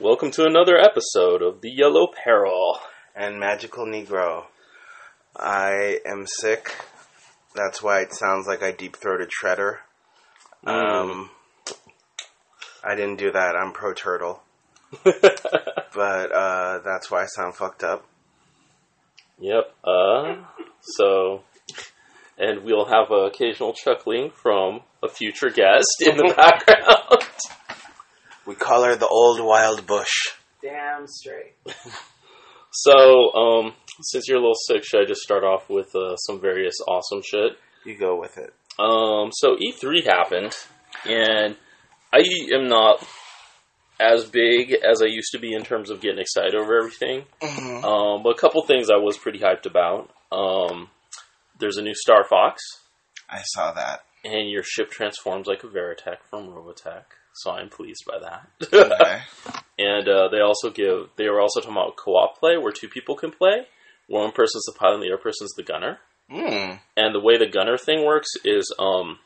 Welcome to another episode of The Yellow Peril. and Magical Negro. I am sick. That's why it sounds like I deep throated Shredder. Um, I didn't do that. I'm pro turtle, but uh, that's why I sound fucked up. Yep. Uh, so, and we'll have uh, occasional chuckling from a future guest in the background. We call her the old wild bush. Damn straight. So, um, since you're a little sick, should I just start off with uh, some various awesome shit? You go with it. Um, so E3 happened, and I am not as big as I used to be in terms of getting excited over everything. Mhm. Um, but a couple things I was pretty hyped about. Um, there's a new Star Fox, I saw that. and your ship transforms like a Veritech from Robotech. So I'm pleased by that. Okay. and uh, they also give they were also talking about co-op play where two people can play. One person's the pilot, and the other person's the gunner. mm. And the way the gunner thing works is um,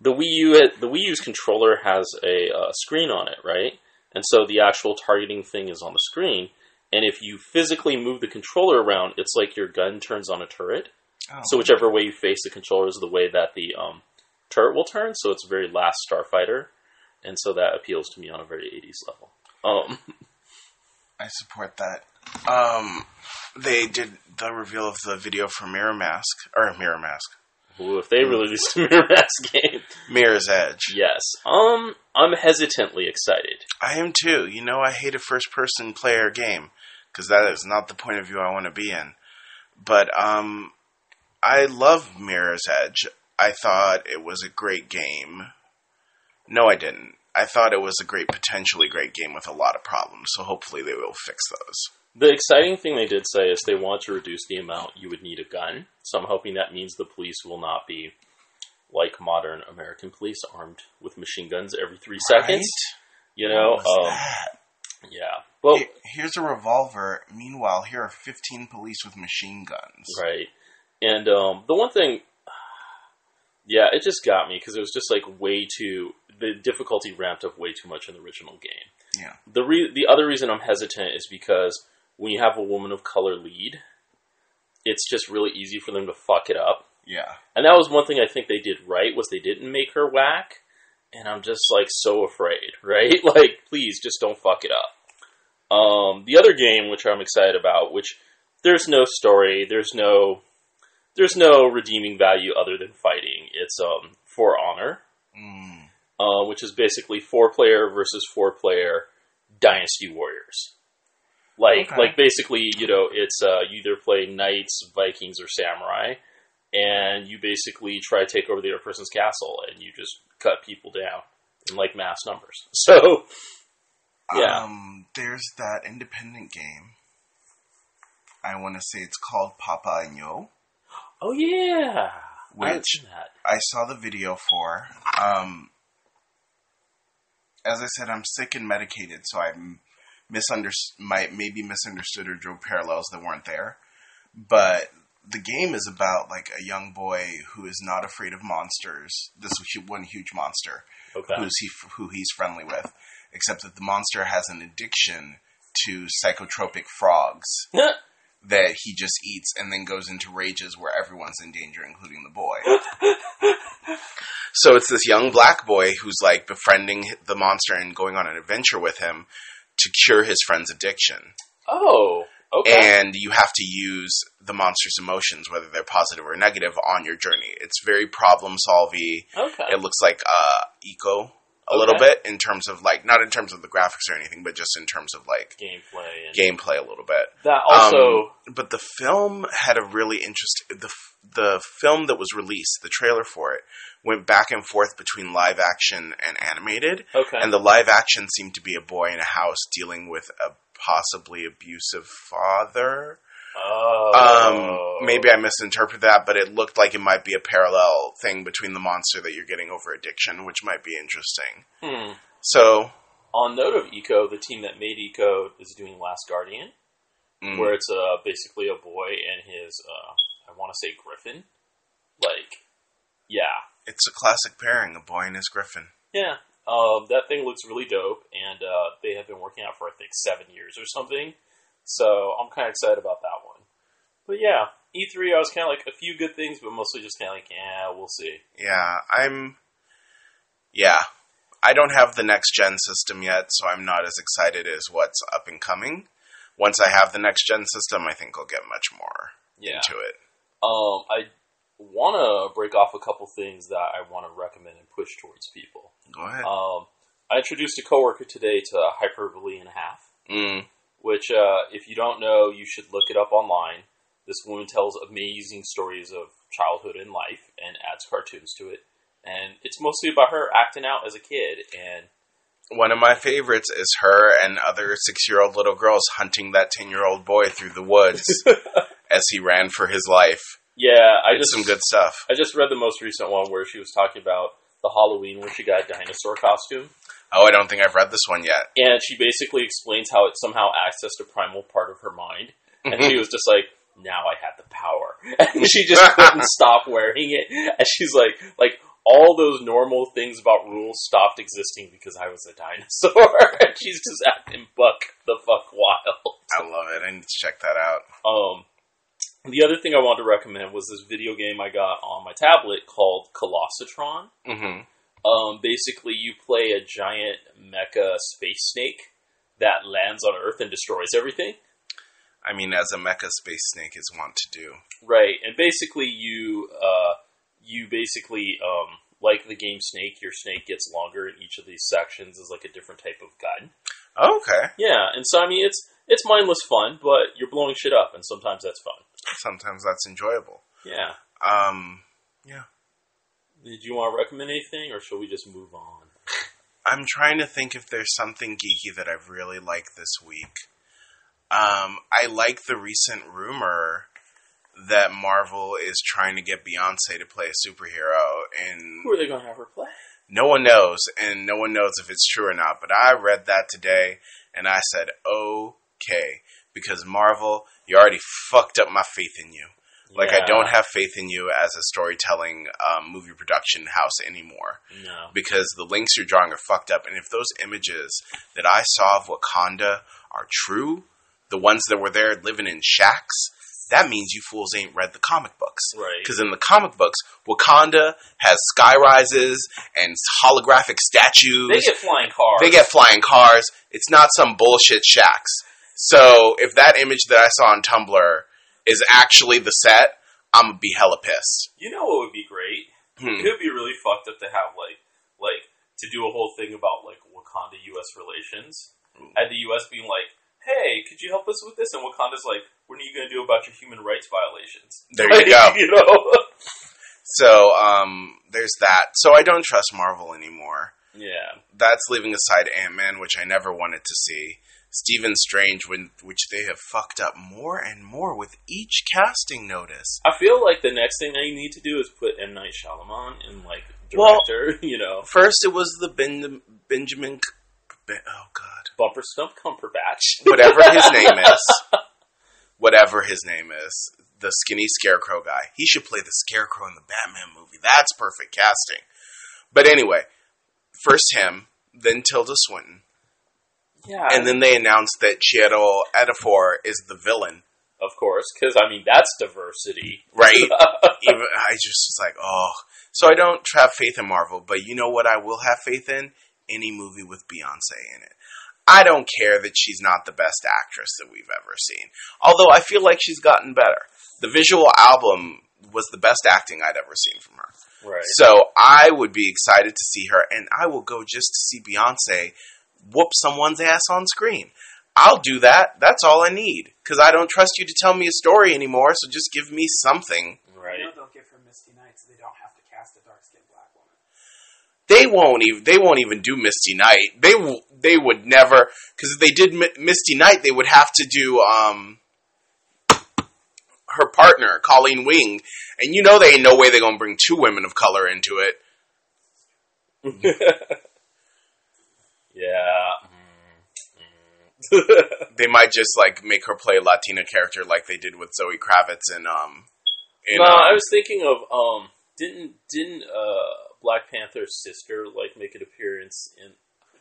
the Wii U the Wii U's controller has a uh, screen on it, right? And so the actual targeting thing is on the screen. And if you physically move the controller around, it's like your gun turns on a turret. Oh. So whichever way you face the controller is the way that the um, turret will turn. So it's very last Starfighter, and so that appeals to me on a very 80s level. Um, I support that. Um, they did the reveal of the video for Mirror Mask or Mirror Mask, ooh, if they released a Mirror Mask game, Mirror's Edge. yes. Um, I'm hesitantly excited. I am too. You know, I hate a first person player game because that is not the point of view I want to be in. But um, I love Mirror's Edge. I thought it was a great game. No, I didn't. I thought it was a great, potentially great game with a lot of problems. So hopefully they will fix those. The exciting thing they did say is they want to reduce the amount you would need a gun. So I'm hoping that means the police will not be like modern American police armed with machine guns every three seconds. You know, um, that? yeah. Well, Here- Here's a revolver. Meanwhile, here are 15 police with machine guns. right. And um, the one thing, yeah, it just got me because it was just like way too. The difficulty ramped up way too much in the original game. Yeah. The re- the other reason I'm hesitant is because when you have a woman of color lead, it's just really easy for them to fuck it up. Yeah. And that was one thing I think they did right was they didn't make her whack, and I'm just like so afraid, right? Like, please just don't fuck it up. Um, the other game, which I'm excited about, which there's no story, there's no, there's no redeeming value other than fighting. It's um For Honor, Mm. Uh, which is basically four player versus four player Dynasty Warriors. Like, Okay. like basically, you know, it's uh, you either play knights, Vikings, or samurai, and you basically try to take over the other person's castle, and you just cut people down in like mass numbers. So, yeah, Um, there's that independent game. I want to say it's called Papo and Yo, oh yeah, I which seen that. I saw the video for. Um, as I said, I'm sick and medicated, so I misunderstood, might maybe misunderstood or drew parallels that weren't there. But the game is about like a young boy who is not afraid of monsters. This one huge monster Okay, who's he who he's friendly with, except that the monster has an addiction to psychotropic frogs that he just eats and then goes into rages where everyone's in danger, including the boy. so it's this young black boy who's like befriending the monster and going on an adventure with him to cure his friend's addiction. oh, okay, And you have to use the monster's emotions, whether they're positive or negative, on your journey. It's very problem solving. okay, It looks like uh, Ico a Okay. little bit in terms of like not in terms of the graphics or anything, but just in terms of like gameplay and gameplay a little bit. that also. Um, but the film had a really interesting the the film that was released, the trailer for it, went back and forth between live action and animated, okay, and the live action seemed to be a boy in a house dealing with a possibly abusive father. Oh, Um, maybe I misinterpreted that, but it looked like it might be a parallel thing between the monster that you're getting over addiction, which might be interesting. Hmm. So, On note of Ico, the team that made Ico is doing Last Guardian, mm, where it's uh, basically a boy and his, uh, I want to say Griffin. Like, yeah. it's a classic pairing, a boy and his griffin. Yeah. Um, that thing looks really dope, and uh, they have been working out for, I think, seven years or something. So I'm kind of excited about that one. But yeah, E3, I was kind of like a few good things, but mostly just kind of like, yeah, we'll see. Yeah, I'm. Yeah, I don't have the next gen system yet, so I'm not as excited as what's up and coming. Once I have the next gen system, I think I'll get much more Yeah. into it. Um, I want to break off a couple things that I want to recommend and push towards people. Go ahead. Um, I introduced a coworker today to Hyperbole and a Half, Mm, which, uh, if you don't know, you should look it up online. This woman tells amazing stories of childhood and life and adds cartoons to it. And it's mostly about her acting out as a kid. And one of my favorites is her and other six year old little girls hunting that 10 year old boy through the woods as he ran for his life. yeah, I It's just some good stuff. I just read the most recent one where she was talking about the Halloween where she got a dinosaur costume. Oh, I don't think I've read this one yet. and she basically explains how it somehow accessed a primal part of her mind, and Mm-hmm. she was just like, "Now I have the power," and she just couldn't stop wearing it. And she's like, "Like all those normal things about rules stopped existing because I was a dinosaur." and she's just acting buck the fuck wild. I love it. I need to check that out. Um, the other thing I wanted to recommend was this video game I got on my tablet called Colossatron. hmm Um, basically, you play a giant mecha space snake that lands on Earth and destroys everything. I mean, as a mecha space snake is wont to do. Right, and basically, you uh, you basically um, like the game Snake. Your snake gets longer, and each of these sections is like a different type of gun. Okay. Yeah, and so I mean, it's it's mindless fun, but you're blowing shit up, and sometimes that's fun. Sometimes that's enjoyable. Yeah. Um, Did you want to recommend anything, or shall we just move on? I'm trying to think if there's something geeky that I've really liked this week. Um, I like the recent rumor that Marvel is trying to get Beyonce to play a superhero, and Who are they going to have her play? no one knows, and no one knows if it's true or not. But I read that today, and I said, okay, because Marvel, you already fucked up my faith in you. Like, I don't have faith in you as a storytelling um, movie production house anymore No. because the links you're drawing are fucked up. And if those images that I saw of Wakanda are true, the ones that were there living in shacks, that means you fools ain't read the comic books. Right. Because in the comic books, Wakanda has sky rises and holographic statues. They get flying cars. They get flying cars. It's not some bullshit shacks. So if that image that I saw on Tumblr is actually the set, I'm gonna be hella pissed. You know what would be great? Hmm. It would be really fucked up to have like like to do a whole thing about like Wakanda U.S. relations, and the U.S. being like, "Hey, could you help us with this?" And Wakanda's like, "What are you going to do about your human rights violations?" There you go. you know? So um, there's that. So I don't trust Marvel anymore. yeah. That's leaving aside Ant Man, which I never wanted to see. Stephen Strange, when, which they have fucked up more and more with each casting notice. I feel like the next thing they need to do is put M Night Shyamalan in like Well- director. you know, First, it was the ben, Benjamin. Ben, oh God, bumper stump Cumberbatch. whatever his name is, whatever his name is, the skinny scarecrow guy. He should play the scarecrow in the Batman movie. That's perfect casting. But anyway, first him, then Tilda Swinton, yeah, and then they announced that Chiwetel Ejiofor is the villain. of course, because I mean that's diversity, Right? Even I just was like, oh. So I don't have faith in Marvel, but you know what? I will have faith in any movie with Beyonce in it. I don't care that she's not the best actress that we've ever seen. Although I feel like she's gotten better. The visual album was the best acting I'd ever seen from her. right? So I would be excited to see her, and I will go just to see Beyonce whoop someone's ass on screen. I'll do that. That's all I need. Because I don't trust you to tell me a story anymore, so just give me something. Right. You know they'll give her Misty Knight, so they don't have to cast a dark skinned black woman. They won't even. They won't even do Misty Knight. They w- they would never. Because if they did Mi- Misty Knight, they would have to do um her partner Colleen Wing, and you know they ain't no way they're gonna bring two women of color into it. yeah. They might just like make her play a Latina character like they did with Zoe Kravitz and um. In, no, um, I was thinking of um. Didn't didn't uh Black Panther's sister like make an appearance in?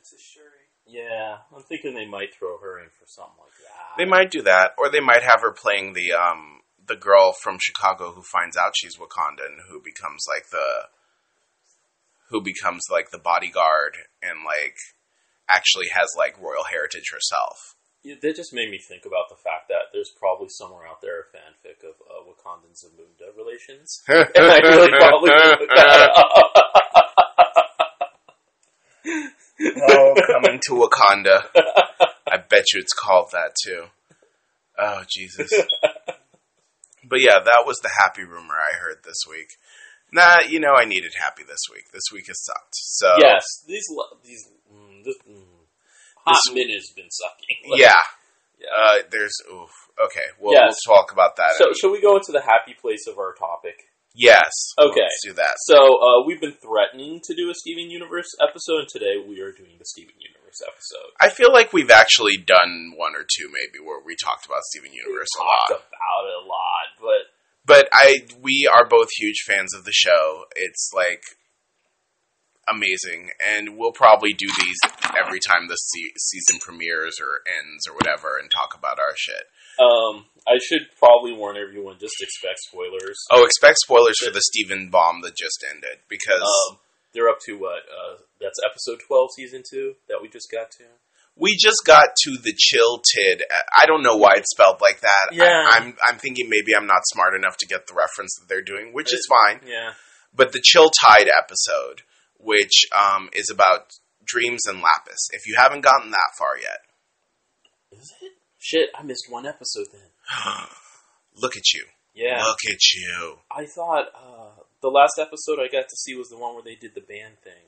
Princess Shuri. Yeah, I'm thinking they might throw her in for something like that. They might do that, or they might have her playing the um the girl from Chicago who finds out she's Wakandan, who becomes like the who becomes like the bodyguard and like actually has like royal heritage herself. Yeah, that just made me think about the fact that there's probably somewhere out there a fanfic of uh, Wakandan Zamunda relations, and I really probably look that up. oh, coming to Wakanda. I bet you it's called that too. Oh Jesus. But yeah, that was the happy rumor I heard this week. Nah, you know I needed happy this week. This week has sucked. So yes, these these this, mm, hot This- minute has been sucking. Like, yeah. yeah. Uh, there's oof. Okay, we'll, Yes. we'll talk about that. so, shall we go into the happy place of our topic? yes. Okay. Let's do that. So, uh, we've been threatening to do a Steven Universe episode, and today we are doing the Steven Universe episode. I feel like we've actually done one or two maybe where we talked about Steven Universe a Talked lot. about it a lot, but But I we are both huge fans of the show. It's like amazing and we'll probably do these every time the se- season premieres or ends or whatever and talk about our shit. um, I should probably warn everyone just expect spoilers. Oh, expect spoilers for the Steven bomb that just ended because Um, they're up to what? Uh, that's episode twelve, season two that we just got to. we just got to the chilted. I don't know why it's spelled like that. Yeah. I, I'm I'm thinking maybe I'm not smart enough to get the reference that they're doing, which is fine. Yeah. But the Chill Tide episode, which um, is about dreams and Lapis. If you haven't gotten that far yet, Is it? Shit, I missed one episode then. look at you. Yeah. Look at you. I thought uh, the last episode I got to see was the one where they did the band thing,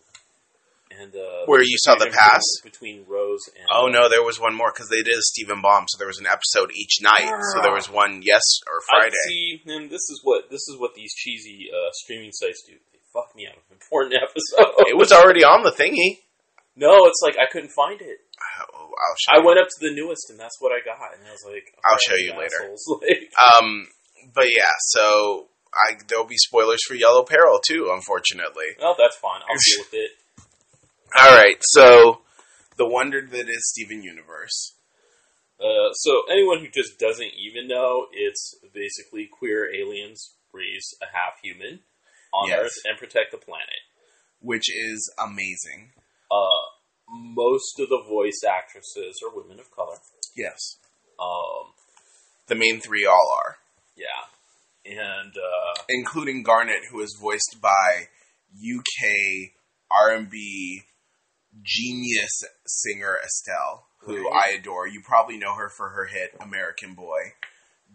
and uh, Where you saw the pass? between Rose and Oh no, there was one more because they did a Steven Bomb, so there was an episode each night. So there was one yes or I Friday. see, and this is what this is what these cheesy uh, streaming sites do. Fuck me out of important episode. It was already on the thingy. no, it's like I couldn't find it. Oh, I'll show I you. went up to the newest, and that's what I got, and I was like, I'll "Oh, show you later." Like, Um, but yeah, so I there'll be spoilers for Yellow Peril too, unfortunately. oh, that's fine. I'll deal with it. All right, so the wonder that is Steven Universe. Uh, so anyone who just doesn't even know, it's basically queer aliens raise a half human on Yes. Earth and protect the planet. which is amazing. Uh, most of the voice actresses are women of color. Yes, Um, the main three all are, yeah, and uh, including Garnet, who is voiced by UK R&B genius singer Estelle, who Right. I adore. You probably know her for her hit American Boy,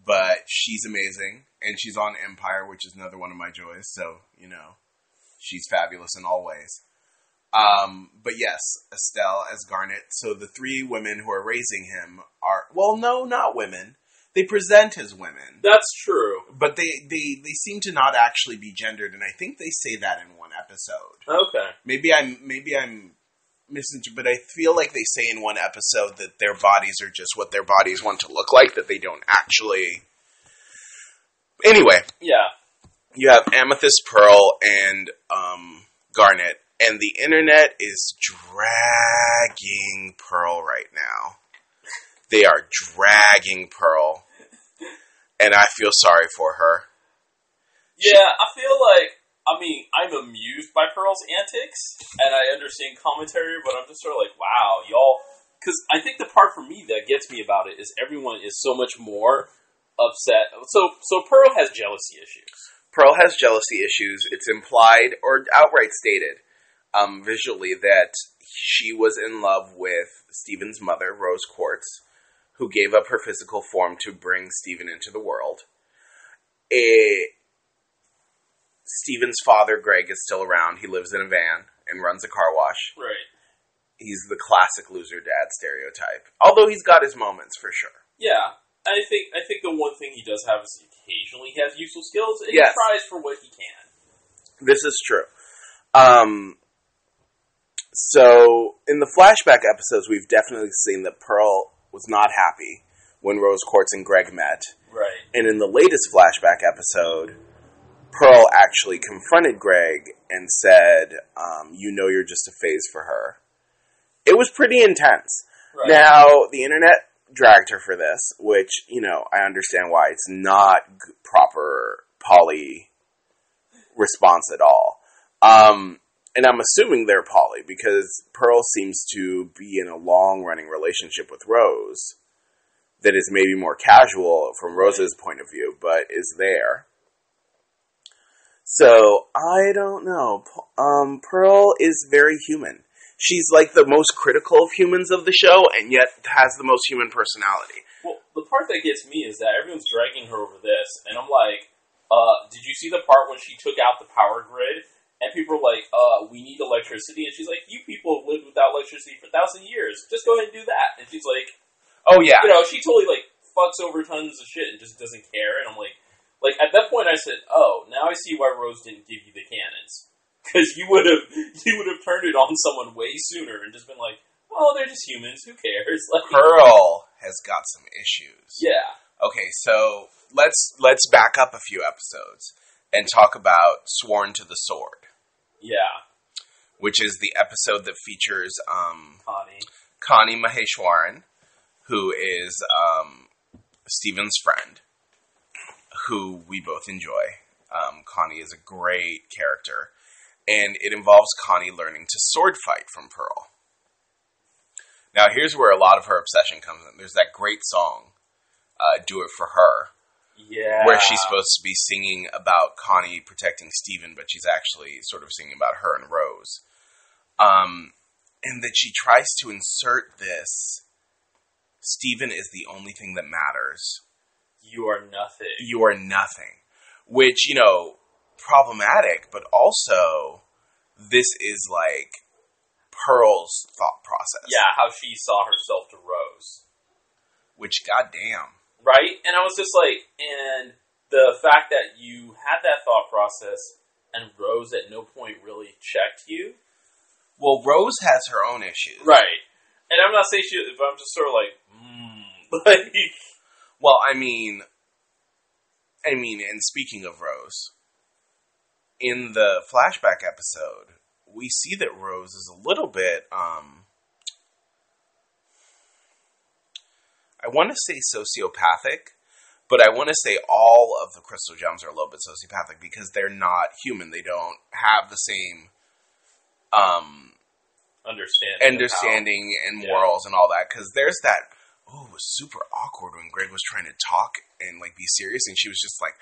but she's amazing, and she's on Empire, which is another one of my joys. So you know, she's fabulous in all ways. Um, but yes, Estelle as Garnet. So the three women who are raising him are well, no, not women. They present as women, that's true. but they, they they seem to not actually be gendered, and I think they say that in one episode. Okay, Maybe I'm maybe I'm missing, but I feel like they say in one episode that their bodies are just what their bodies want to look like, that they don't actually. Anyway, yeah, you have Amethyst Pearl and um, Garnet, and the internet is dragging Pearl right now. They are dragging Pearl, and I feel sorry for her. yeah. I feel like I mean I'm amused by Pearl's antics, and I understand commentary, but I'm just sort of like, wow, y'all. Because I think the part for me that gets me about it is everyone is so much more upset. So so Pearl has jealousy issues. Pearl has jealousy issues. It's implied or outright stated um, visually that she was in love with Steven's mother, Rose Quartz, who gave up her physical form to bring Steven into the world. Eh, Steven's father, Greg, is still around. He lives in a van and runs a car wash. Right. He's the classic loser dad stereotype. Although he's got his moments for sure. Yeah, I think I think the one thing he does have is occasionally he has useful skills, and Yes. he tries for what he can. This is true. Um, so in the flashback episodes, we've definitely seen that Pearl was not happy when Rose Quartz and Greg met, Right. and in the latest flashback episode, Pearl actually confronted Greg and said, um, "You know, you're just a phase for her." it was pretty intense. Right. Now, the internet dragged her for this, which, you know, I understand why it's not proper poly response at all. Um, and I'm assuming they're poly because Pearl seems to be in a long running relationship with Rose that is maybe more casual from Rose's point of view, but is there. So, I don't know. Um, Pearl is very human. She's like the most critical of humans of the show, and yet has the most human personality. Well, the part that gets me is that everyone's dragging her over this, and I'm like, uh, did you see the part when she took out the power grid? And people are like, uh, we need electricity. And she's like, you people have lived without electricity for a thousand years. Just go ahead and do that. And she's like, Oh yeah, you know, she totally like fucks over tons of shit and just doesn't care. And I'm like, like at that point, I said, oh, now I see why Rose didn't give you the cannons because you would have you would have turned it on someone way sooner and just been like, "Oh, they're just humans. Who cares? Like, Pearl has got some issues. yeah, Okay, so let's let's back up a few episodes and talk about Sworn to the Sword, yeah, which is the episode that features um, Connie. Connie Maheshwaran, who is um, Steven's friend, who we both enjoy. Um, Connie is a great character, and it involves Connie learning to sword fight from Pearl. Now, here's where a lot of her obsession comes in. There's that great song, uh, "Do It for Her," Yeah, where she's supposed to be singing about Connie protecting Steven, but she's actually sort of singing about her and Rose. Um, and that she tries to insert this Steven is the only thing that matters. you are nothing. You are nothing. Which, you know, problematic, but also this is like Pearl's thought process. Yeah, how she saw herself to Rose. Which, goddamn. right? And I was just like, and the fact that you had that thought process and Rose at no point really checked you, Well, Rose has her own issues. right? And I'm not saying she, but I'm just sort of like, mm, like, Well, I mean, I mean, and speaking of Rose, in the flashback episode, we see that Rose is a little bit, um, I want to say sociopathic, but I want to say all of the crystal gems are a little bit sociopathic because they're not human. They don't have the same, um, understanding, understanding and Yeah. morals and all that. Because there's that. Oh, it was super awkward when Greg was trying to talk and like be serious, and she was just like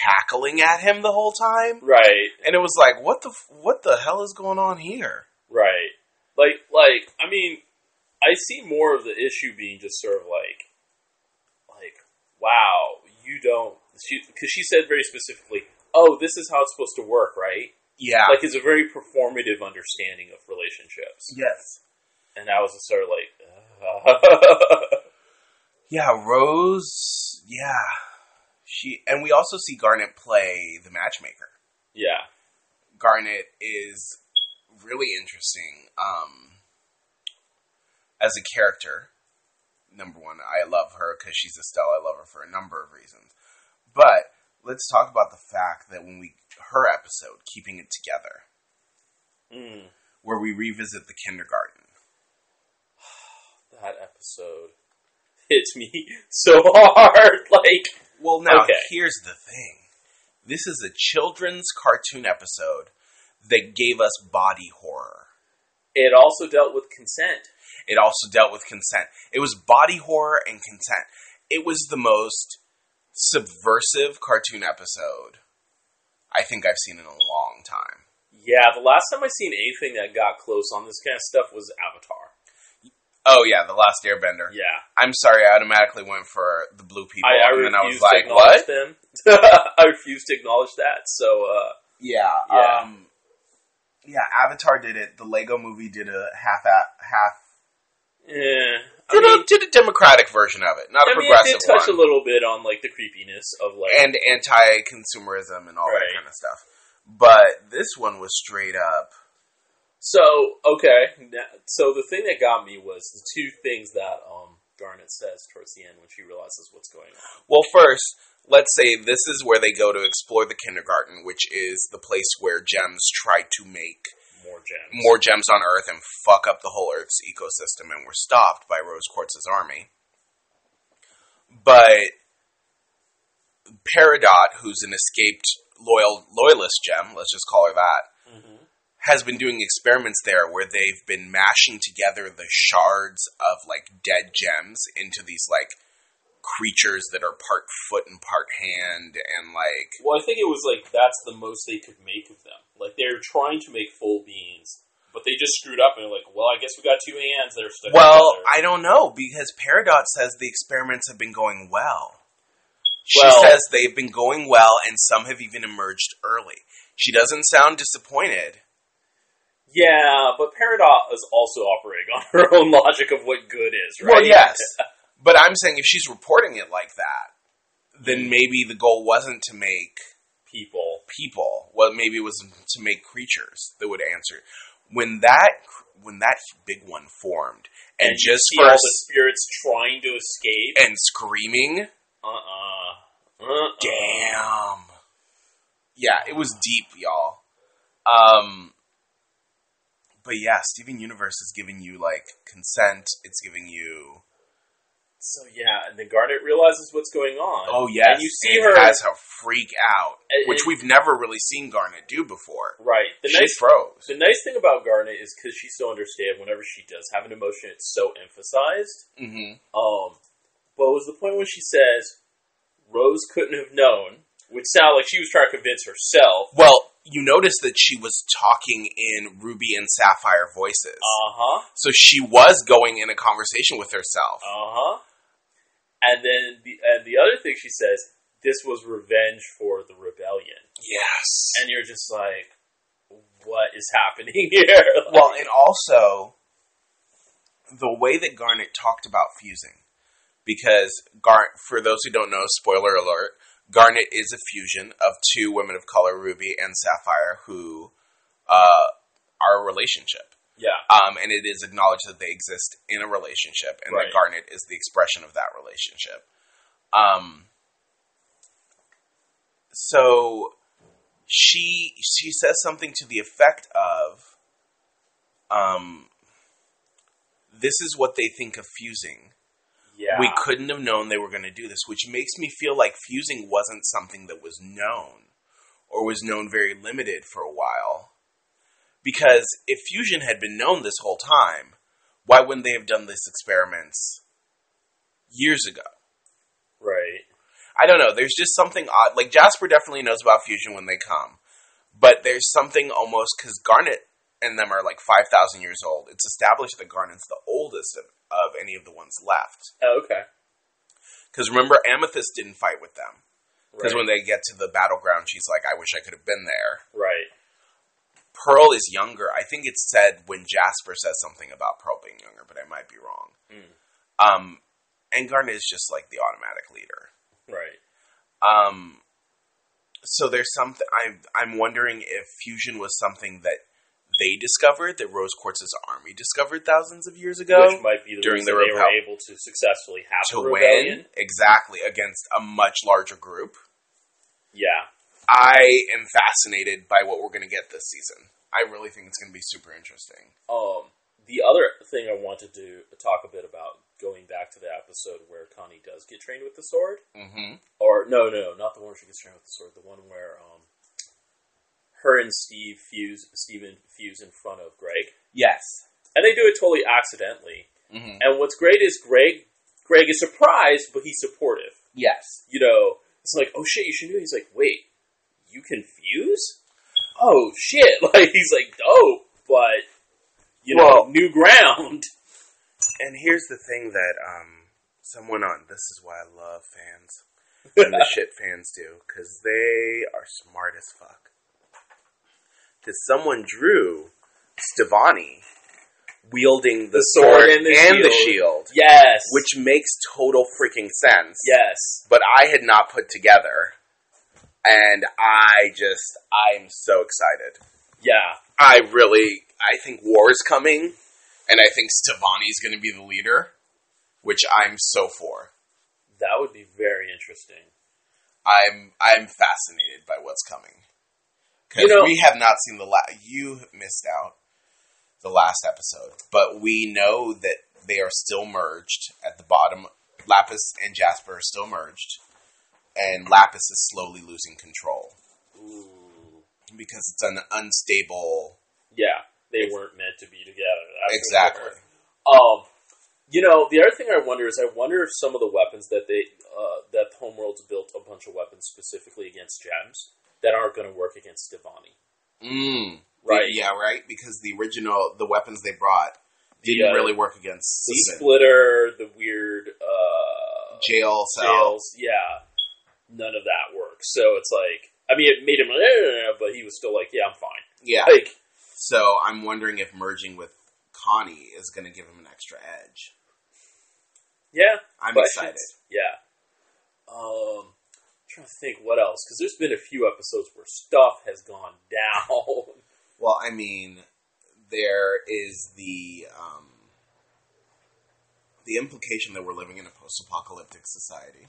cackling at him the whole time, right, and it was like, what the what the hell is going on here? right. Like, like, I mean, I see more of the issue being just sort of like, like, wow, you don't, because she said very specifically, oh, this is how it's supposed to work, right? Yeah. Like, it's a very performative understanding of relationships. yes. and I was just sort of like, uh. Yeah, Rose. Yeah, she and we also see Garnet play the matchmaker. yeah, Garnet is really interesting um, as a character. Number one, I love her because she's Estelle. I love her for a number of reasons. But let's talk about the fact that when we her episode, keeping it together, mm, where we revisit the kindergarten. that episode hits me so hard. Like, Well, now Okay. here's the thing: this is a children's cartoon episode that gave us body horror. it also dealt with consent. It also dealt with consent. It was body horror and consent. It was the most subversive cartoon episode I think I've seen in a long time. Yeah, the last time I seen anything that got close on this kind of stuff was Avatar. Oh yeah, the Last Airbender. Yeah, I'm sorry, I automatically went for the blue people, I, I and then I was like, "What?" them. I refuse to acknowledge that. So, uh, Yeah, Yeah. um, yeah. Avatar did it. The Lego Movie did a half at half I did, mean, a, did a democratic version of it, not a I mean, it progressive did touch one, a little bit on like the creepiness of like and anti-consumerism and all Right. that kind of stuff. But this one was straight up. So okay, so the thing that got me was the two things that um, Garnet says towards the end when she realizes what's going on. Well, first, let's say this is where they go to explore the kindergarten, which is the place where gems try to make More gems. more gems on Earth and fuck up the whole Earth's ecosystem, and we're stopped by Rose Quartz's army. But Peridot, who's an escaped loyal loyalist gem, let's just call her that. Has been doing experiments there where they've been mashing together the shards of like dead gems into these like creatures that are part foot and part hand and like Well, I think it was like that's the most they could make of them. Like they're trying to make full beings, but they just screwed up and they're like, well, I guess we got two hands that are stuck Well, together. I don't know because Peridot says the experiments have been going well. She Well- says they've been going well and some have even emerged early. She doesn't sound disappointed. Yeah, but Peridot is also operating on her own logic of what good is, right? Well, yes. But I'm saying if she's reporting it like that, then maybe the goal wasn't to make People. people. Well, maybe it was to make creatures that would answer. When that when that big one formed, and, And just for all the spirits trying to escape. and screaming, Uh-uh. Uh-uh. damn. Yeah, it was deep, y'all. Um, but yeah, Steven Universe is giving you like consent. It's giving you So yeah, and then Garnet realizes what's going on. oh yes, and you see and her has her freak out, And- which we've never really seen Garnet do before. right. The she nice froze. the nice thing about Garnet is because she's so understated. Whenever she does have an emotion, it's so emphasized. hmm Um, but it was the point when she says Rose couldn't have known, which sounded like she was trying to convince herself. Well, you notice that she was talking in Ruby and Sapphire voices, Uh huh. so she was going in a conversation with herself. Uh huh. And then the and the other thing she says, this was revenge for the rebellion, yes. and you're just like, what is happening here? Like, Well, and also the way that Garnet talked about fusing, because Gar- for those who don't know, spoiler alert, Garnet is a fusion of two women of color, Ruby and Sapphire, who uh, are a relationship. yeah, Um, and it is acknowledged that they exist in a relationship, and Right. that Garnet is the expression of that relationship. Um, so she she says something to the effect of, um, "This is what they think of fusing. Yeah. We couldn't have known they were going to do this," which makes me feel like fusing wasn't something that was known, or was known very limited for a while. Because if fusion had been known this whole time, why wouldn't they have done this experiments years ago? right. I don't know. There's just something odd. Like Jasper definitely knows about fusion when they come, but there's something almost because Garnet and them are like five thousand years old. It's established that Garnet's the oldest of, of any of the ones left. Oh, okay. Because remember, Amethyst didn't fight with them. Because Right. when they get to the battleground, she's like, "I wish I could have been there." right. Pearl is younger. I think it's said when Jasper says something about Pearl being younger, but I might be wrong. Mm. Um, and Garnet is just like the automatic leader. Right. Um, so there's something I'm I'm wondering if fusion was something that they discovered, that Rose Quartz's army discovered thousands of years ago Which might be the during reason the they were able to successfully have to win exactly against a much larger group. Yeah. I am fascinated by what we're going to get this season. I really think it's going to be super interesting. Um, the other thing I wanted to talk a bit about, going back to the episode where Connie does get trained with the sword, Mm-hmm. or no, no, not the one where she gets trained with the sword, the one where um, her and Steve fuse, Steven fuse in front of Greg, Yes. and they do it totally accidentally. Mm-hmm. And what's great is Greg, Greg is surprised, but he's supportive. Yes. You know, it's like, oh shit, you should do it. He's like, wait, you can fuse? Oh shit! Like he's like, dope, but you know, Well- new ground. And here's the thing that um, someone on this is why I love fans and the shit fans do because they are smart as fuck. Because someone drew Stevonnie wielding the, The sword and the the shield. shield, Yes. which makes total freaking sense. yes. But I had not put together, and I just I'm so excited. Yeah. I really, I think war is coming, and I think Stevonnie's going to be the leader, which I'm so for. That would be very interesting. I'm I'm fascinated by what's coming because You know- we have not seen the last. you missed out the last episode. But we know that they are still merged at the bottom. Lapis and Jasper are still merged, and Lapis is slowly losing control Ooh. because it's an unstable. Yeah, they weren't meant to be together. Exactly. Um, you know, the other thing I wonder is I wonder if some of the weapons that they uh, that Homeworld's built a bunch of weapons specifically against gems that aren't going to work against Stevonnie. Mm. Right. Yeah, right. Because the original, the weapons they brought didn't uh, really work against The Steven. splitter, the weird uh, Jail cell. jails, yeah, none of that works. So it's like, I mean, it made him, but he was still like, yeah, I'm fine. Yeah. Like, So I'm wondering if merging with Connie is going to give him an extra edge. yeah, I'm questions. excited. Yeah. Um, I'm trying to think what else because there's been a few episodes where stuff has gone down. Well, I mean, there is the um, the implication that we're living in a post-apocalyptic society.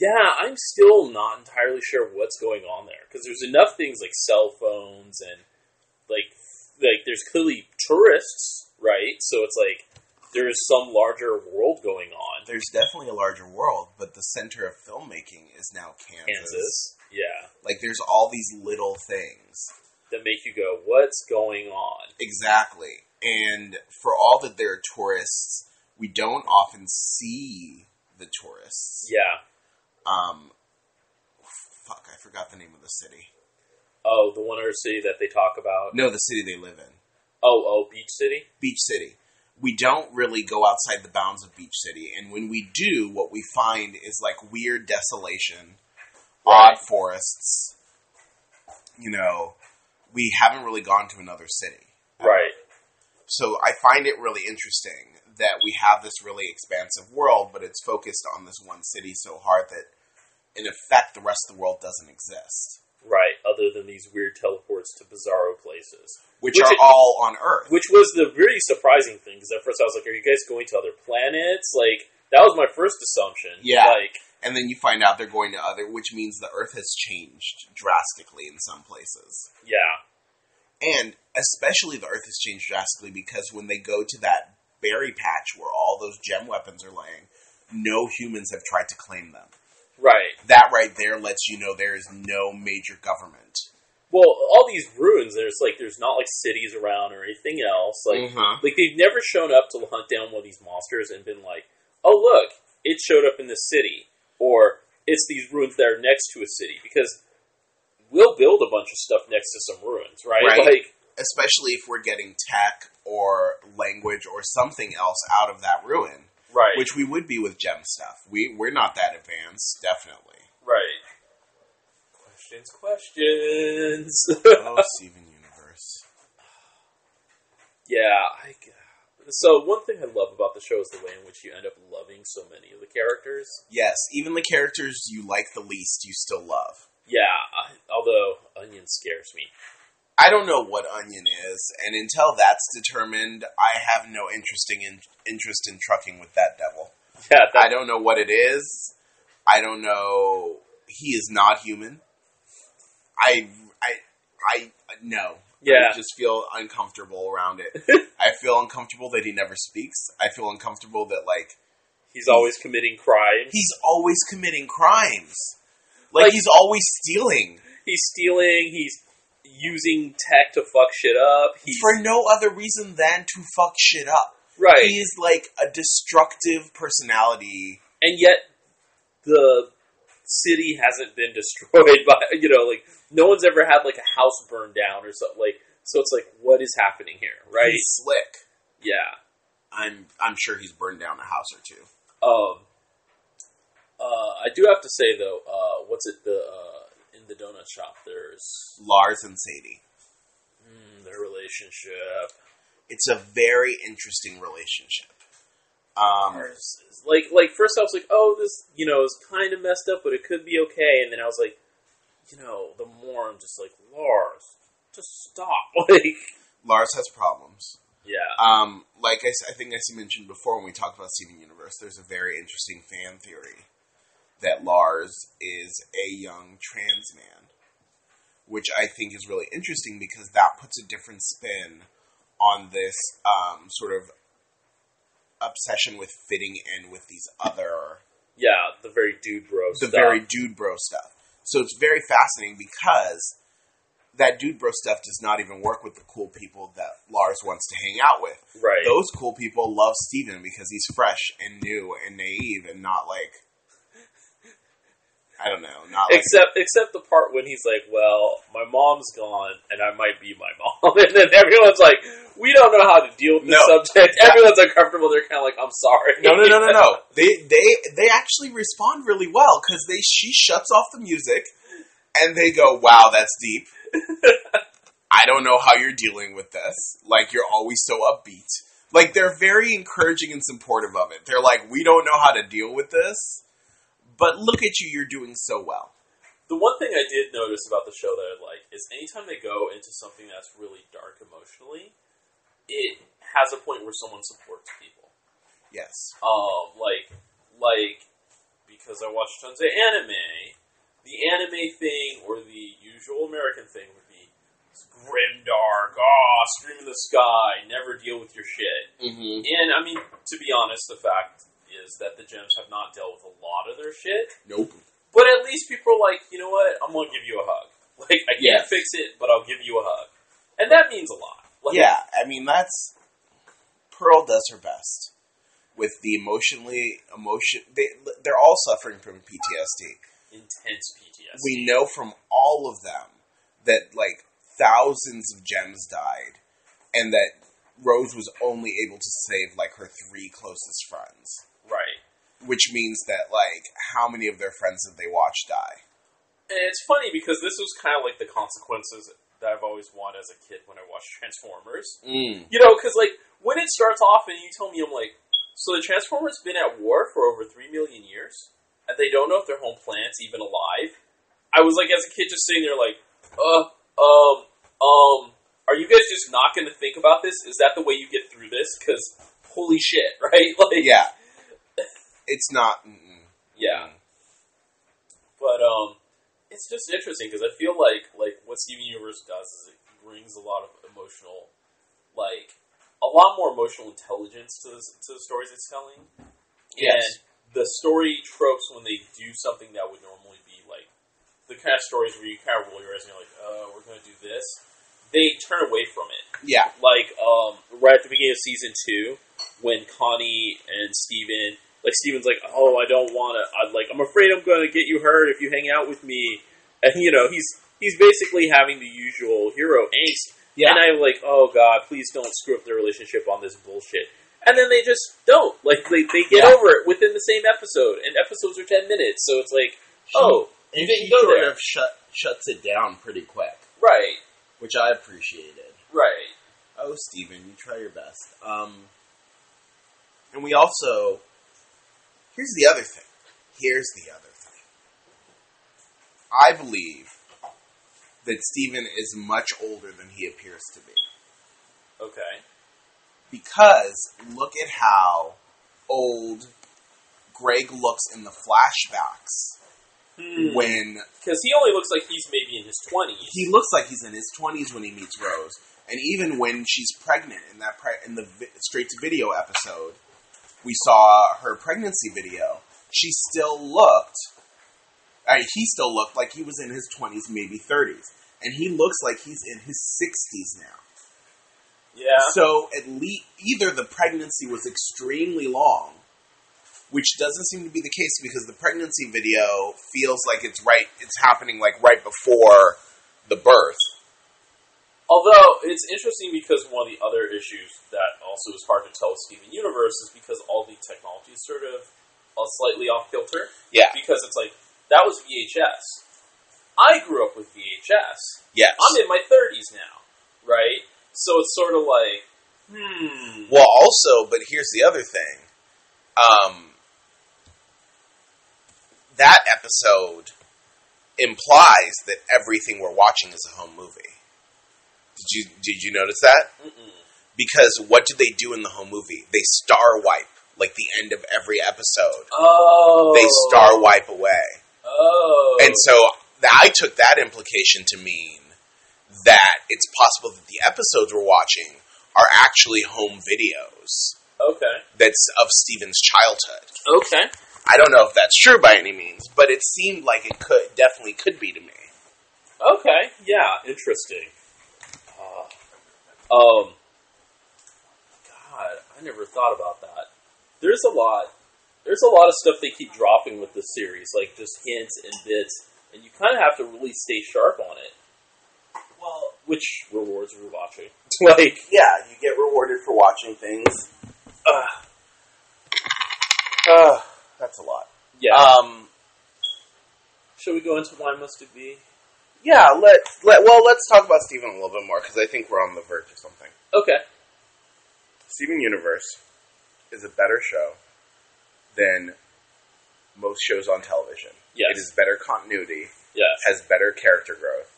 yeah, I'm still not entirely sure what's going on there because there's enough things like cell phones and like like there's clearly tourists, right? So it's like there is some larger world going on. There's definitely a larger world, but the center of filmmaking is now Kansas. Kansas, yeah, Like, there's all these little things. that make you go, "What's going on?" Exactly. And for all that there are tourists, we don't often see the tourists. Yeah. Um, fuck, I forgot the name of the city. Oh, the one other city that they talk about. No, the city they live in. Oh, oh, Beach City. Beach City. We don't really go outside the bounds of Beach City, and when we do, what we find is like weird desolation, odd forests. You know, we haven't really gone to another city. Right. So I find it really interesting that we have this really expansive world, but it's focused on this one city so hard that, in effect, the rest of the world doesn't exist, Right. Other than these weird teleports to bizarro places, which, Which are it- all on Earth. which was the really surprising thing. Because at first I was like, "Are you guys going to other planets?" Like that was my first assumption. Yeah. Like and then you find out they're going to other, which means the Earth has changed drastically in some places. yeah. And especially the Earth has changed drastically because when they go to that berry patch where all those gem weapons are laying, no humans have tried to claim them. Right. That right there lets you know there is no major government. Well, all these ruins, there's like there's not like cities around or anything else. Like Mhm. like they've never shown up to hunt down one of these monsters and been like, "Oh, look, it showed up in the city," or "It's these ruins that are next to a city." Because we'll build a bunch of stuff next to some ruins, right? Right. Like especially if we're getting tech or language or something else out of that ruin, right, which we would be with gem stuff. We we're not that advanced, definitely. right. Questions, questions. oh, Steven Universe. Yeah, I. So one thing I love about the show is the way in which you end up loving so many of the characters. Yes, even the characters you like the least, you still love. Yeah, I, although Onion scares me. I don't know what onion is, and until that's determined, I have no interesting in, interest in trucking with that devil. Yeah, that, I don't know what it is. I don't know. He is not human. I, I, I, no. Yeah. I just feel uncomfortable around it. I feel uncomfortable that he never speaks. I feel uncomfortable that like he's always committing crimes. he's always committing crimes. Like, Like- he's always stealing He's stealing. He's using tech to fuck shit up. He's for no other reason than to fuck shit up. right, He is like a destructive personality. and yet the city hasn't been destroyed by you know like no one's ever had like a house burned down or something like. So it's like, what is happening here, right? He's slick. yeah. I'm I'm sure he's burned down a house or two. Um, uh, I do have to say though, uh, what's it the uh, in the donut shop? There's Lars and Sadie. mm, their relationship. It's a very interesting relationship. Um, Like, like first I was like, oh, this you know is kind of messed up, but it could be okay. And then I was like, you know, the more I'm just like, Lars, just stop. Like, Lars has problems. yeah, Um, like I, I think I mentioned before when we talked about Steven Universe, there's a very interesting fan theory that Lars is a young trans man, which I think is really interesting because that puts a different spin on this um, sort of obsession with fitting in with these other Yeah, the very dude bro the stuff. very dude bro stuff. So it's very fascinating because that dude bro stuff does not even work with the cool people that Lars wants to hang out with. right. Those cool people love Steven because he's fresh and new and naive and not like I don't know, not like Except, except the part when he's like, "Well, my mom's gone, and I might be my mom," and then everyone's like, "We don't know how to deal with this No. subject." Everyone's uncomfortable. They're kind of like, "I'm sorry." no, no, no, no, no. They they they actually respond really well because they she shuts off the music and they go, "Wow, that's deep." I don't know how you're dealing with this. Like you're always so upbeat. Like they're very encouraging and supportive of it. They're like, "We don't know how to deal with this, but look at you, you're doing so well." The one thing I did notice about the show that I like is anytime they go into something that's really dark emotionally, it has a point where someone supports people. Yes. Um, like, like because I watch tons of anime, the anime thing or the usual American thing would be grim dark, ah, scream in the sky, never deal with your shit. Mm-hmm. And I mean, to be honest, the fact is that the gems have not dealt with a lot of their shit. Nope. But at least people are like, you know what? I'm gonna give you a hug. Like I can't Yes. fix it, but I'll give you a hug, and that means a lot. Like, Yeah, I mean that's Pearl does her best with the emotionally emotion. They they're all suffering from PTSD. intense PTSD. We know from all of them that like thousands of gems died, and that Rose was only able to save like her three closest friends. Which means that like how many of their friends did they watch die? And it's funny because this was kind of like the consequences that I've always wanted as a kid when I watched Transformers. Mm. You know, because like when it starts off and you tell me, I'm like, so the Transformers been at war for over three million years, and they don't know if their home planet's even alive. I was like, as a kid, just sitting there, like, uh, um, um, are you guys just not going to think about this? Is that the way you get through this? Because holy shit, right? Like, Yeah, it's not. Mm-mm. yeah. But um, it's just interesting because I feel like like what Steven Universe does is it brings a lot of emotional, like a lot more emotional intelligence to the, to the stories it's telling. Yes. And the story tropes when they do something that would normally be like the kind of stories where you kind of roll your eyes and you're like, "Oh, we're going to do this," they turn away from it Yeah, like um, right at the beginning of season two when Connie and Steven like Steven's like, Oh, I don't wanna I like I'm afraid I'm gonna get you hurt if you hang out with me and you know, he's he's basically having the usual hero angst. Yeah. And I'm like, Oh god, please don't screw up their relationship on this bullshit. And then they just don't. Like they, they get Yeah. over it within the same episode. And episodes are ten minutes, so it's like, Oh, you and go sort there. of shut shuts it down pretty quick, Right, which I appreciated. right. Oh, Steven, you try your best. Um, and we also. Here's the other thing. Here's the other thing. I believe that Steven is much older than he appears to be. Okay. Because look at how old Greg looks in the flashbacks Hmm. when Because he only looks like he's maybe in his twenties. he looks like he's in his 20s when he meets Rose. And even when she's pregnant in that pre- in the vi- straight to video episode, we saw her pregnancy video. She still looked I mean, he still looked like he was in his 20s, maybe 30s. And he looks like he's in his 60s now. Yeah. So at least either the pregnancy was extremely long, which doesn't seem to be the case because the pregnancy video feels like it's right it's happening like right before the birth. Although it's interesting because one of the other issues that also is hard to tell with Steven Universe is because all the technology is sort of uh, slightly off kilter. Yeah. Because it's like that was VHS. I grew up with VHS. Yes. I'm in my 30s now, right? So it's sort of like, hmm. Well, also, but here's the other thing. Um, that episode implies that everything we're watching is a home movie. Did you did you notice that? Mm-mm. Because what do they do in the home movie? They star wipe like the end of every episode. Oh. They star wipe away. Oh. And so th- I took that implication to mean that it's possible that the episodes we're watching are actually home videos Okay. that's of Steven's childhood. Okay. I don't know if that's true by any means, but it seemed like it could definitely could be to me. Okay. Yeah. Interesting. Um. God, I never thought about that. There's a lot. There's a lot of stuff they keep dropping with this series, like just hints and bits, and you kind of have to really stay sharp on it. Well, Which rewards rewatching. like, yeah, you get rewarded for watching things. Uh, uh, that's a lot. yeah. Um, Shall we go into why must it be? Yeah, let's let well, let's talk about Steven a little bit more because I think we're on the verge of something. Okay. Steven Universe is a better show than most shows on television. Yes. It is better continuity, Yes. has better character growth,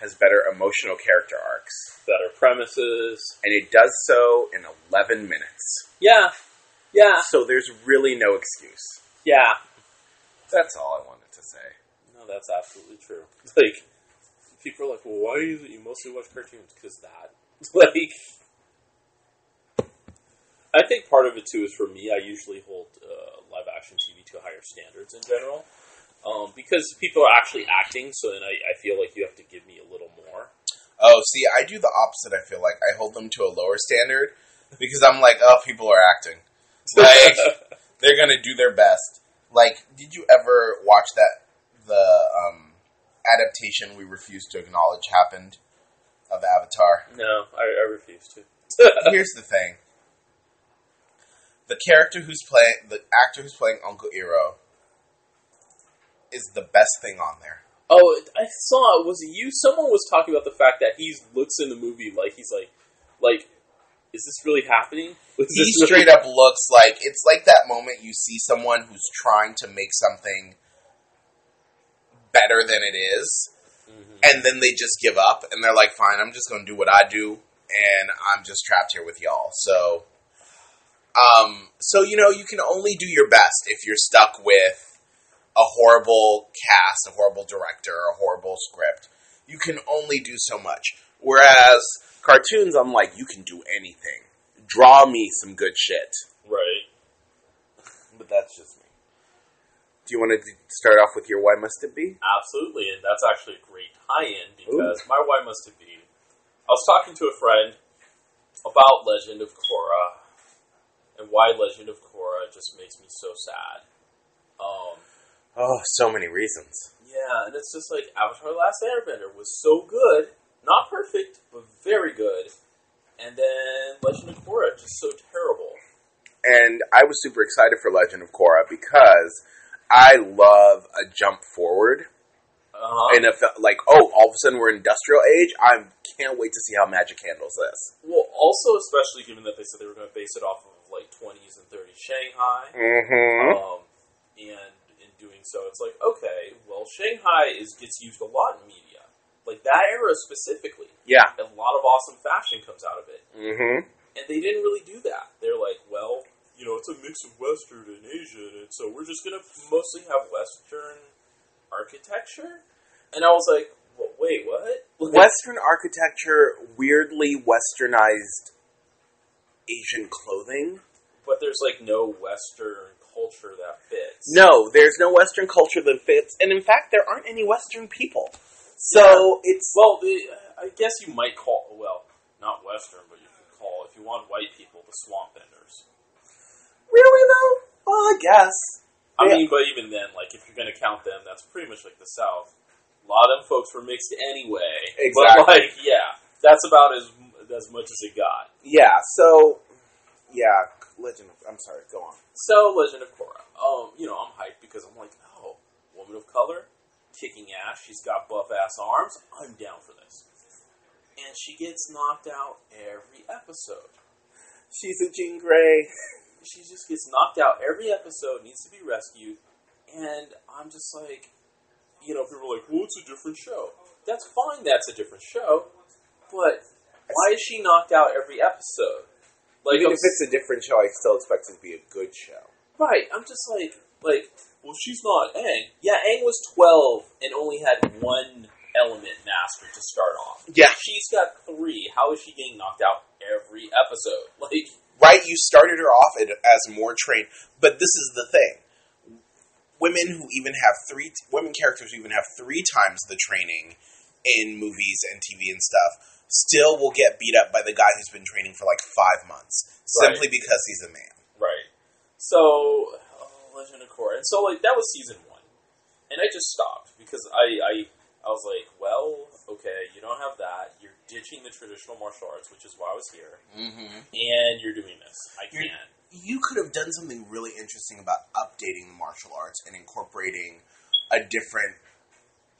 has better emotional character arcs, better premises. and it does so in 11 minutes. Yeah. Yeah. So there's really no excuse. Yeah. That's all I wanted to say. No, that's absolutely true. Like, people are like, well, why is it you mostly watch cartoons? Because that. Like, I think part of it too is for me, I usually hold uh, live action TV to higher standards in general. Um, because people are actually acting, so then I, I feel like you have to give me a little more. Oh, see, I do the opposite. I feel like I hold them to a lower standard because I'm like, oh, people are acting. Like they're gonna do their best. Like, did you ever watch that the um, adaptation we refuse to acknowledge happened of Avatar? no, I, I refuse to. Here's the thing: the character who's playing, the actor who's playing Uncle Iroh, is the best thing on there. Oh, I saw. Was it you? Someone was talking about the fact that he looks in the movie like he's like, like, is this really happening? Is he really- straight up looks like it's like that moment you see someone who's trying to make something better than it is, Mhm. and then they just give up and they're like, "Fine, I'm just going to do what I do, and I'm just trapped here with y'all." So, um, so you know, you can only do your best if you're stuck with a horrible cast, a horrible director, a horrible script. You can only do so much. Whereas cartoons, I'm like, you can do anything. Draw me some good shit. Right. But that's just me. Do you want to start off with your why must it be? Absolutely, and that's actually a great tie-in because my why must it be. I was talking to a friend about Legend of Korra and why Legend of Korra just makes me so sad. Um, Oh, so many reasons. yeah, and it's just like Avatar: The Last Airbender was so good, not perfect, but very good, and then Legend of Korra just so terrible. And I was super excited for Legend of Korra because I love a jump forward. Uh-huh. And if, like, oh, all of a sudden we're industrial age, I can't wait to see how magic handles this. well, also especially given that they said they were going to base it off of like 20s and 30s Shanghai. Mm-hmm. Um, and in doing so, it's like, okay, well, Shanghai is gets used a lot in media. Like that era specifically, Yeah. a lot of awesome fashion comes out of it. Mm-hmm. And they didn't really do that. They're like, well, you know, it's a mix of Western and Asian, and so we're just going to mostly have Western architecture. And I was like, well, wait, what? Western architecture, weirdly westernized Asian clothing. But there's like no Western culture that fits. No, there's no Western culture that fits, and in fact, there aren't any Western people. So it's Well, the, I guess you might call well, not Western, but you could call if you want white people the swamp benders. Really though. Well, I guess. I Yeah. mean, but even then, like if you're going to count them, that's pretty much like the South. A lot of them folks were mixed anyway. Exactly. But like, yeah, that's about as as much as it got. Yeah. So, yeah. Legend. Of, I'm sorry. Go on. So, Legend of Korra. Um, you know, I'm hyped because I'm like, oh, woman of color, kicking ass. She's got buff ass arms. I'm down for this. And she gets knocked out every episode. She's a Jean Grey. She just gets knocked out every episode, needs to be rescued, and I'm just like, you know, people are like, well, it's a different show. That's fine, that's a different show, but why is she knocked out every episode? Like, Even I'm if it's a different show, I still expect it to be a good show. right, I'm just like, like, well, she's not Aang. Yeah, Aang was 12 and only had one element mastered to start off. Yeah. She's got three. How is she getting knocked out every episode. Like, right? You started her off as more trained, but this is the thing: women who even have three women characters who even have three times the training in movies and TV and stuff still will get beat up by the guy who's been training for like five months simply because he's a man. right. So, oh, Legend of Korra. And so, like, that was season one. And I just stopped because I, I, I was like, well, okay, you don't have that. You're ditching the traditional martial arts, which is why I was here. Mm-hmm. And you're doing this. I You're- can't. You could have done something really interesting about updating the martial arts and incorporating a different,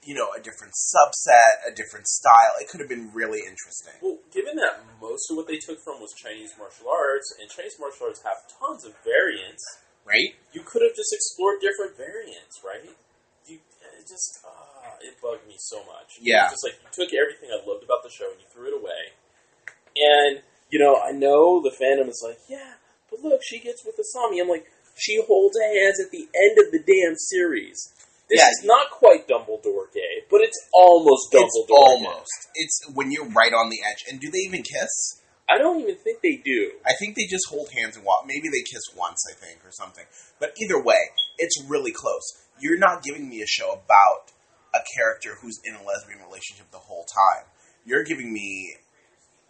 you know, a different subset, a different style. It could have been really interesting. Well, given that most of what they took from was Chinese martial arts, and Chinese martial arts have tons of variants, Right? you could have just explored different variants, right? You just ah, it bugged me so much. Yeah. It's just like you took everything I loved about the show and you threw it away. And you know, I know the fandom is like, yeah, but look, she gets with Asami. I'm like, she holds hands at the end of the damn series. This Yeah. is not quite Dumbledore gay, but it's almost Dumbledore. It's gay. almost. It's when you're right on the edge. And do they even kiss? I don't even think they do. I think they just hold hands and walk. Maybe they kiss once, I think, or something. But either way, it's really close. You're not giving me a show about a character who's in a lesbian relationship the whole time. You're giving me,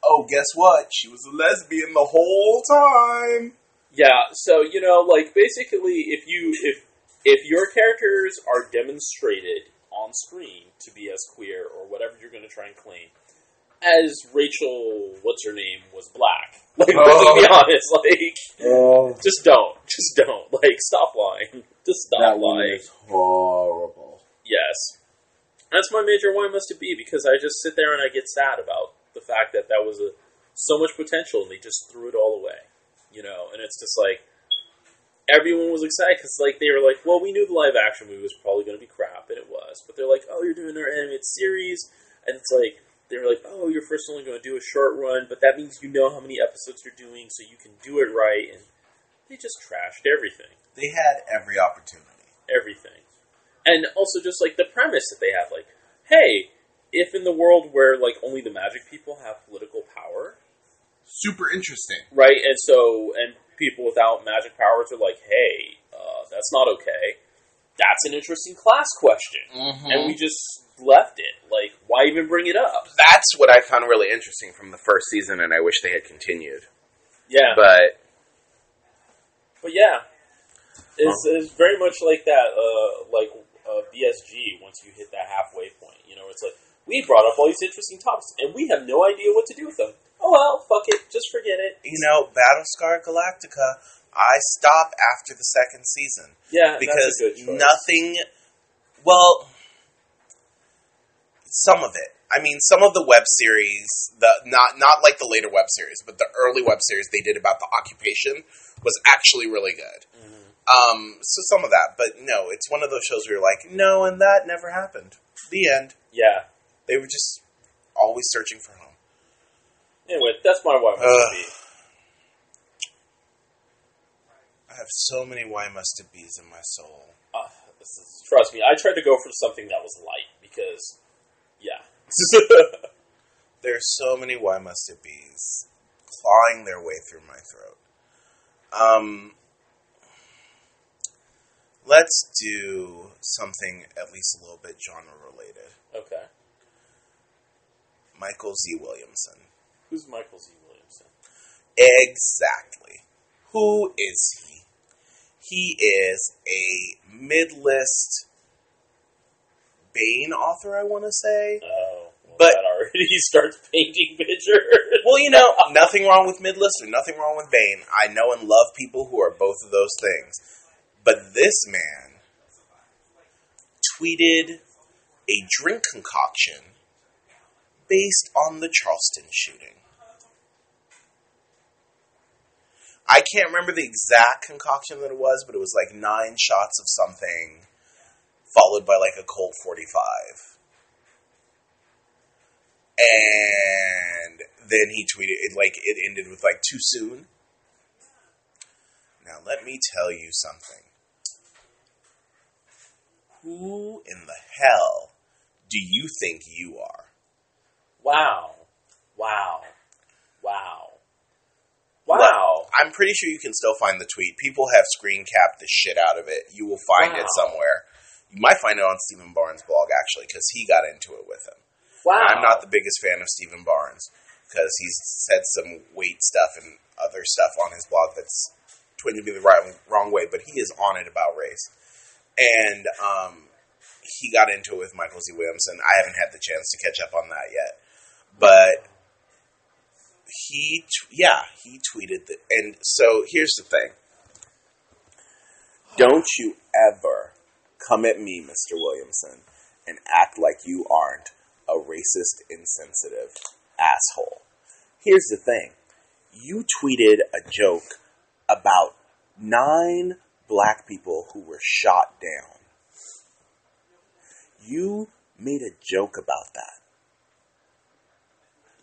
oh, guess what? She was a lesbian the whole time. Yeah, so you know, like basically, if you if if your characters are demonstrated on screen to be as queer or whatever you're going to try and claim, as Rachel, what's her name, was black. Like, Oh. let's be honest, like Oh, just don't, just don't, like stop lying, just stop lying. horrible. Yes, that's my major why must it be because I just sit there and I get sad about the fact that that was a so much potential and they just threw it all away, you know. And it's just like everyone was excited because like they were like, well, we knew the live action movie was probably going to be crap, and it was. But they're like, oh, you're doing our animated series, and it's like they were like, oh, you're first only going to do a short run, but that means you know how many episodes you're doing, so you can do it right, and they just trashed everything They had every opportunity. everything. And also just like the premise that they have, like, hey, if in the world where like only the magic people have political power, Super interesting. right? And so and people without magic powers are like, hey, uh, that's not okay. That's an interesting class question, Mm-hmm. and we just left it. Like, why even bring it up? That's what I found really interesting from the first season, and I wish they had continued. Yeah, but, But yeah, it's, it's very much like that. Uh, like uh, BSG. Once you hit that halfway point, you know, it's like we brought up all these interesting topics, and we have no idea what to do with them. Oh well, fuck it, just forget it. You know, Battlestar Galactica, I stop after the second season. Yeah, because that's a good nothing. Well, some of it. I mean, some of the web series, the not not like the later web series, but the early web series they did about the occupation was actually really good. Mhm. Um, so some of that, but no, it's one of those shows where you're like, no, and that never happened. The end. Yeah. They were just always searching for home. Anyway, that's my why must Ugh. be. I have so many why must it be's in my soul. Uh, this is, trust me, I tried to go for something that was light because, yeah. There's so many why must it be's clawing their way through my throat. Um, let's do something at least a little bit genre related. okay. Michael Z. Williamson. Who's Michael Z. Williamson? Exactly. Who is he? He is a mid-list Baen author, I want to say. Oh, well, But- that already starts painting pictures. Well, you know, nothing wrong with mid-list or nothing wrong with Baen. I know and love people who are both of those things. But this man tweeted a drink concoction based on the Charleston shooting. I can't remember the exact concoction that it was, but it was like nine shots of something, followed by like a cold 45. And then he tweeted it like it ended with like too soon. Now let me tell you something. Who in the hell do you think you are? wow. Wow. Wow. Wow. I'm pretty sure you can still find the tweet. People have screen capped the shit out of it. You will find it somewhere. You might find it on Steven Barnes' blog actually, because he got into it with him. Wow. I'm not the biggest fan of Steven Barnes because he's said some weight stuff and other stuff on his blog that's twisted me the right wrong way, but he is on it about race. And um, he got into it with Michael Z. Williamson. I haven't had the chance to catch up on that yet, but he, t- yeah, he tweeted that. And so here's the thing: don't you ever come at me, Mr. Williamson, and act like you aren't a racist, insensitive asshole. Here's the thing you tweeted a joke about nine black people who were shot down. You made a joke about that.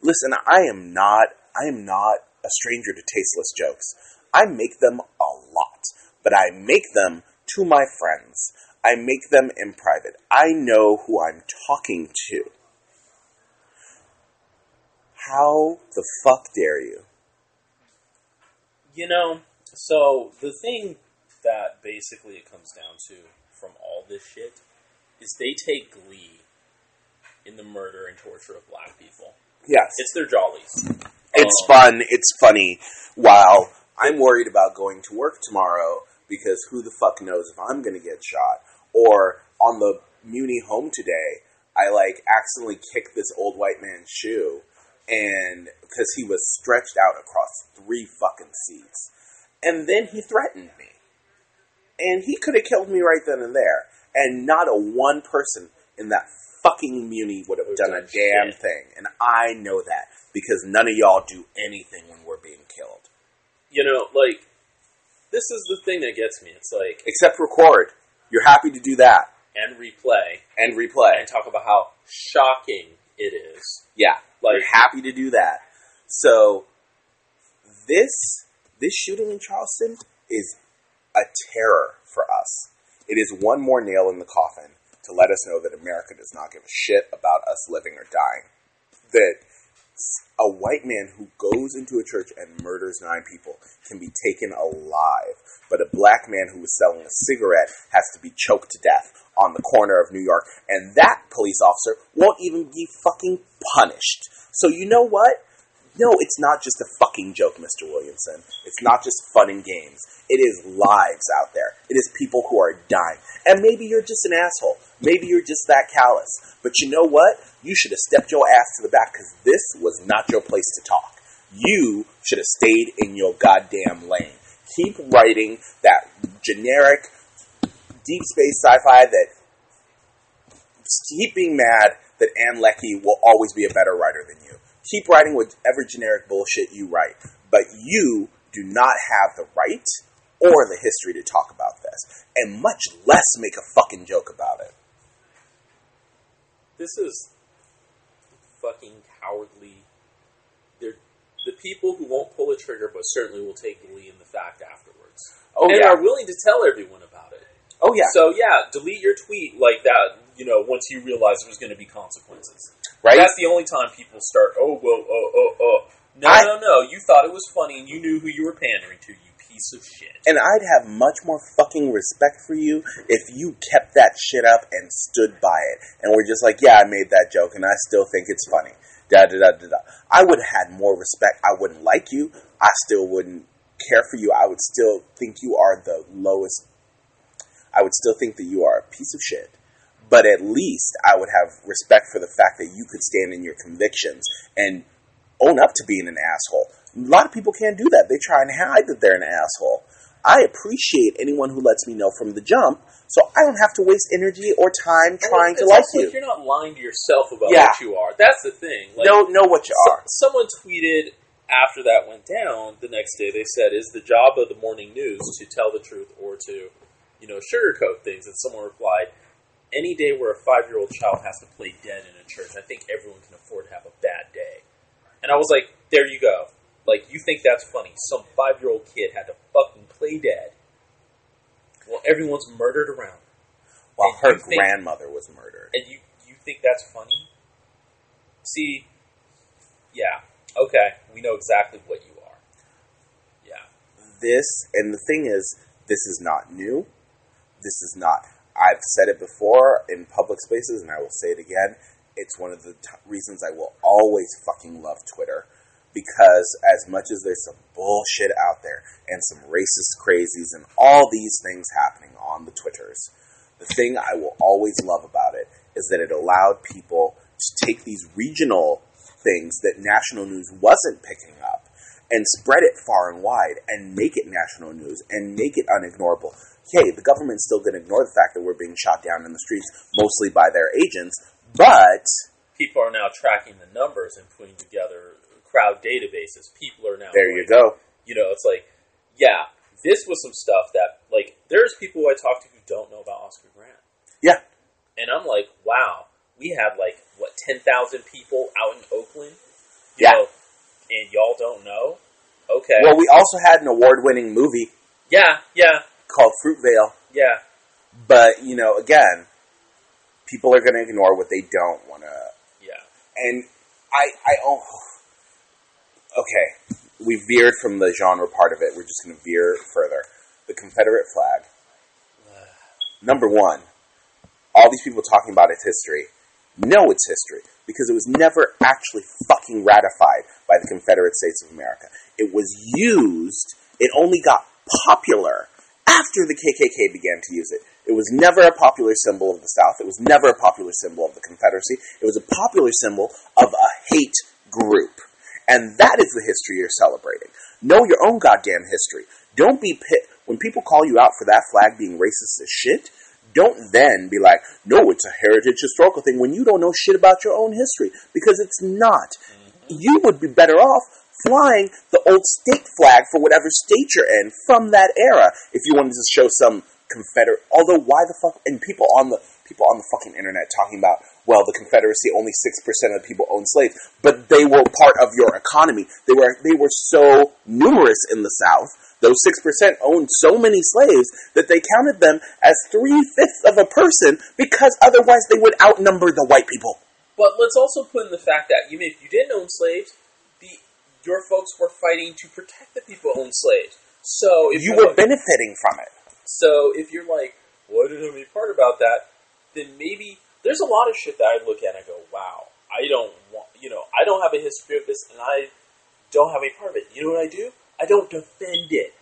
Listen, I am not I am not a stranger to tasteless jokes. I make them a lot, but I make them to my friends. I make them in private. I know who I'm talking to. How the fuck dare you? You know, so the thing basically it comes down to from all this shit is they take glee in the murder and torture of black people. Yes. It's their jollies. It's Um, fun, it's funny, while I'm worried about going to work tomorrow because who the fuck knows if I'm going to get shot. Or on the Muni home today, I like accidentally kicked this old white man's shoe and because he was stretched out across three fucking seats. And then he threatened me. And he could have killed me right then and there. And not a one person in that fucking Muni would have done a damn shit. thing. And I know that because none of y'all do anything when we're being killed. You know, like this is the thing that gets me. It's like Except record. You're happy to do that. and replay And replay. and talk about how shocking it is. Yeah. Like You're happy to do that. So this this shooting in Charleston is a terror for us. It is one more nail in the coffin to let us know that America does not give a shit about us living or dying. That a white man who goes into a church and murders nine people can be taken alive, but a black man who is selling a cigarette has to be choked to death on the corner of New York, and that police officer won't even be fucking punished. So you know what? No, it's not just a fucking joke, Mr. Williamson. It's not just fun and games. It is lives out there. It is people who are dying. And maybe you're just an asshole. Maybe you're just that callous. But you know what? You should have stepped your ass to the back because this was not your place to talk. You should have stayed in your goddamn lane. Keep writing that generic deep space sci-fi that keep being mad that Ann Leckie will always be a better writer than you. Keep writing whatever generic bullshit you write, but you do not have the right or the history to talk about this, and much less make a fucking joke about it. this is fucking cowardly. They're the people who won't pull a trigger, but certainly will take the glee in the fact afterwards, Oh and yeah, are willing to tell everyone about it. oh yeah, So yeah, delete your tweet like that. You know, once you realize there's going to be consequences. Right? That's the only time people start. Oh, whoa, oh, uh, oh, uh, oh. Uh. No, I- no, no. You thought it was funny, and you knew who you were pandering to. You piece of shit. And I'd have much more fucking respect for you if you kept that shit up and stood by it. And were just like, yeah, I made that joke and I still think it's funny. Da da da da da. I would have had more respect. I wouldn't like you. I still wouldn't care for you. I would still think you are the lowest. I would still think that you are a piece of shit. But at least I would have respect for the fact that you could stand in your convictions and own up to being an asshole. A lot of people can't do that. They try and hide that they're an asshole. I appreciate anyone who lets me know from the jump, so I don't have to waste energy or time trying to like you. You're not lying to yourself about Yeah. what you are. That's the thing. Like, know know what you so- are. someone tweeted after that went down the next day. They said, "Is the job of the morning news to tell the truth or to, you know, sugarcoat things?" And someone replied, "Any day where a five-year-old child has to play dead in a church, I think everyone can afford to have a bad day." And I was like, "There you go. Like you think that's funny? Some five-year-old kid had to fucking play dead." Well, everyone's murdered around, While and her think- grandmother was murdered. and you you think that's funny? See, yeah, okay, we know exactly what you are. Yeah. This, and the thing is, this is not new. This is not. I've said it before in public spaces, and I will say it again. It's one of the t- reasons I will always fucking love Twitter. Because as much as there's some bullshit out there and some racist crazies and all these things happening on the Twitters, the thing I will always love about it is that it allowed people to take these regional things that national news wasn't picking up and spread it far and wide and make it national news and make it unignorable. Hey, the government's still going to ignore the fact that we're being shot down in the streets, mostly by their agents, but People are now tracking the numbers and putting together crowd databases. People are now there you go. You know, it's like, yeah, this was some stuff that like there's people I talk to who don't know about Oscar Grant. Yeah. And I'm like, wow, we have like what ten thousand people out in Oakland. Yeah. know, and y'all don't know. Okay. Well, we also had an award-winning movie yeah, yeah, called Fruitvale, yeah. but you know, again, people are going to ignore what they don't want to. Yeah. And I, I, oh, okay, we veered from the genre part of it. We're just going to veer further. The Confederate flag. Number one, all these people talking about its history know its history because it was never actually fucking ratified by the Confederate States of America. It was used, it only got popular after the KKK began to use it. It was never a popular symbol of the South. It was never a popular symbol of the Confederacy. It was a popular symbol of a hate group. And that is the history you're celebrating. Know your own goddamn history. Don't be pit when people call you out for that flag being racist as shit. Don't then be like, no, it's a heritage historical thing when you don't know shit about your own history because it's not. You would be better off flying the old state flag for whatever state you're in from that era if you wanted to show some Confederate. Although, why the fuck? And people on the people on the fucking internet talking about, well, the Confederacy only six percent of the people owned slaves, but they were part of your economy. They were they were so numerous in the South. Those six percent owned so many slaves that they counted them as three fifths of a person because otherwise they would outnumber the white people. But let's also put in the fact that even if you didn't own slaves, your folks were fighting to protect the people who owned slaves. So if You were benefiting from it. So if you're like, what did I be part about that? Then maybe there's a lot of shit that I look at and I go, wow, I don't want, you know, I don't have a history of this and I don't have any part of it. You know what I do? I don't defend it.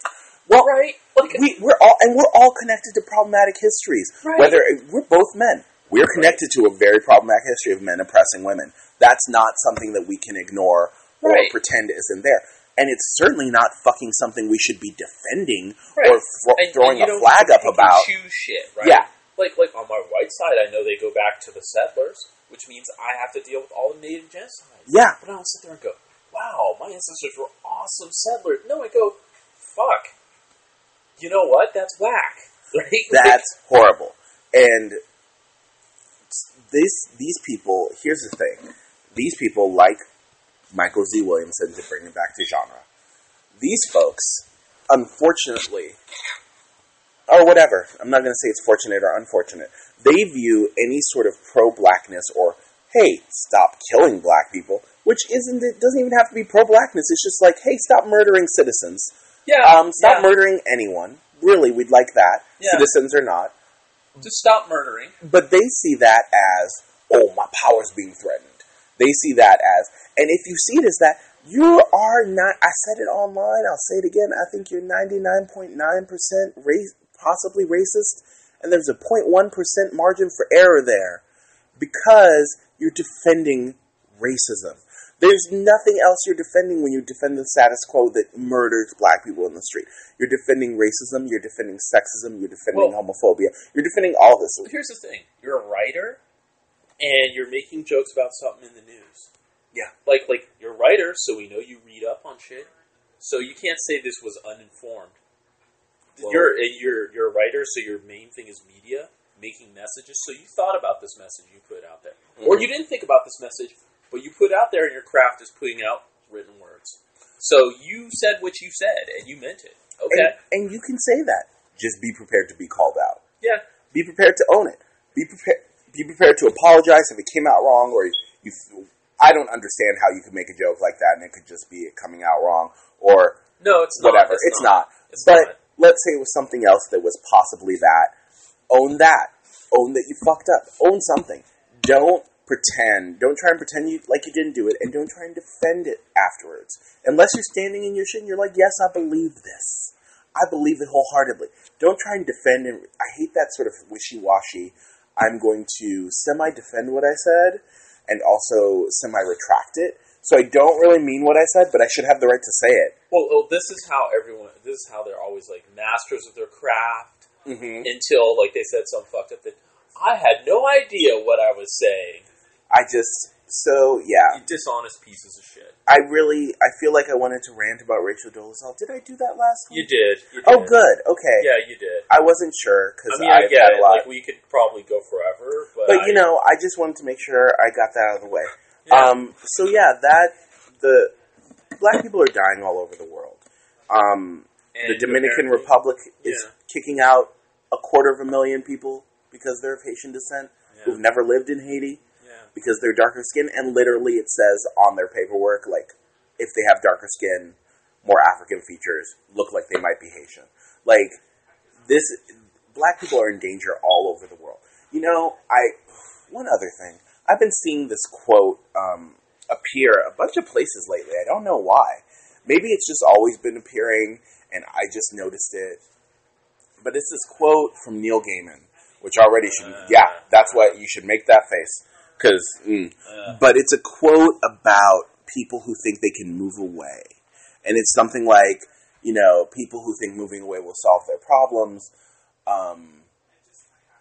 Well, Right? Like, we, we're all and we're all connected to problematic histories. Right. Whether we're both men, we're connected to a very problematic history of men oppressing women. That's not something that we can ignore or Right. pretend isn't there. And it's certainly not fucking something we should be defending Right. or fro- and- throwing and a flag up to pick and about. choose shit, right? Yeah. Like, like on my white side, I know they go back to the settlers, which means I have to deal with all the native genocides. Yeah, But I don't sit there and go, wow, my ancestors were awesome settlers. No, I go, fuck. You know what? That's whack. Right? that's horrible. And this these people, here's the thing: these people like Michael Z. Williamson to bring it back to genre. These folks, unfortunately, or whatever, I'm not going to say it's fortunate or unfortunate. They view any sort of pro-blackness or hey, stop killing black people, which isn't it doesn't even have to be pro-blackness. It's just like hey, stop murdering citizens. yeah. Um, stop yeah. murdering anyone. Really, we'd like that. Yeah. Citizens or not Just stop murdering. but they see that as oh my power's being threatened they see that as and if you see it as that you are not i said it online i'll say it again i think you're 99.9% race, possibly racist and there's a 0.1% margin for error there because you're defending racism there's nothing else you're defending when you defend the status quo that murders black people in the street. You're defending racism, you're defending sexism, you're defending Well- homophobia, you're defending all this. Here's the thing: you're a writer, and you're making jokes about something in the news. Yeah. Like, like you're a writer, so we know you read up on shit. So you can't say this was uninformed. Well- you're a, you're you're a writer, so your main thing is media, making messages. So you thought about this message you put out there, mm-hmm. or you didn't think about this message, but you put out there, and your craft is putting out written words. So you said what you said, and you meant it. Okay. And, and you can say that. Just be prepared to be called out. yeah. Be prepared to own it. Be prepared. Be prepared to apologize if it came out wrong, or you. I don't understand how you could make a joke like that and it could just be it coming out wrong, or No, it's not. whatever. It's, not. It's But not. let's say it was something else that was possibly that. Own that. Own that you fucked up. Own something. Don't pretend. Don't try and pretend you like you didn't do it, and don't try and defend it afterwards. Unless you're standing in your shit and you're like, yes, I believe this. I believe it wholeheartedly. Don't try and defend. And I hate that sort of wishy-washy. I'm going to semi-defend what I said, and also semi-retract it. So I don't really mean what I said, but I should have the right to say it. Well, well, this is how everyone. This is how they're always like masters of their craft Mm-hmm. until like they said some fucked up thing. I had no idea what I was saying. I just so yeah. You dishonest pieces of shit. I really I feel like I wanted to rant about Rachel Dolezal. Did I do that last You did. You Oh, good. Okay. Yeah, you did. I wasn't sure because I mean, I I've get it. a lot. Like we could probably go forever, but, but you I- know, I just wanted to make sure I got that out of the way. Yeah. Um. So yeah, that the black people are dying all over the world. Um. And the Dominican apparently- Republic is Yeah. kicking out a quarter of a million people because they're of Haitian descent Yeah. who've never lived in Haiti. Because they're darker skin, and literally it says on their paperwork, like, if they have darker skin, more African features, look like they might be Haitian. Like, this, black people are in danger all over the world. You know, I, one other thing, I've been seeing this quote um, appear a bunch of places lately. I don't know why. Maybe it's just always been appearing, and I just noticed it. But it's this quote from Neil Gaiman, which already should, yeah, that's what you should make that face. Because, mm, Uh, but it's a quote about people who think they can move away. And it's something like, you know, people who think moving away will solve their problems. Um,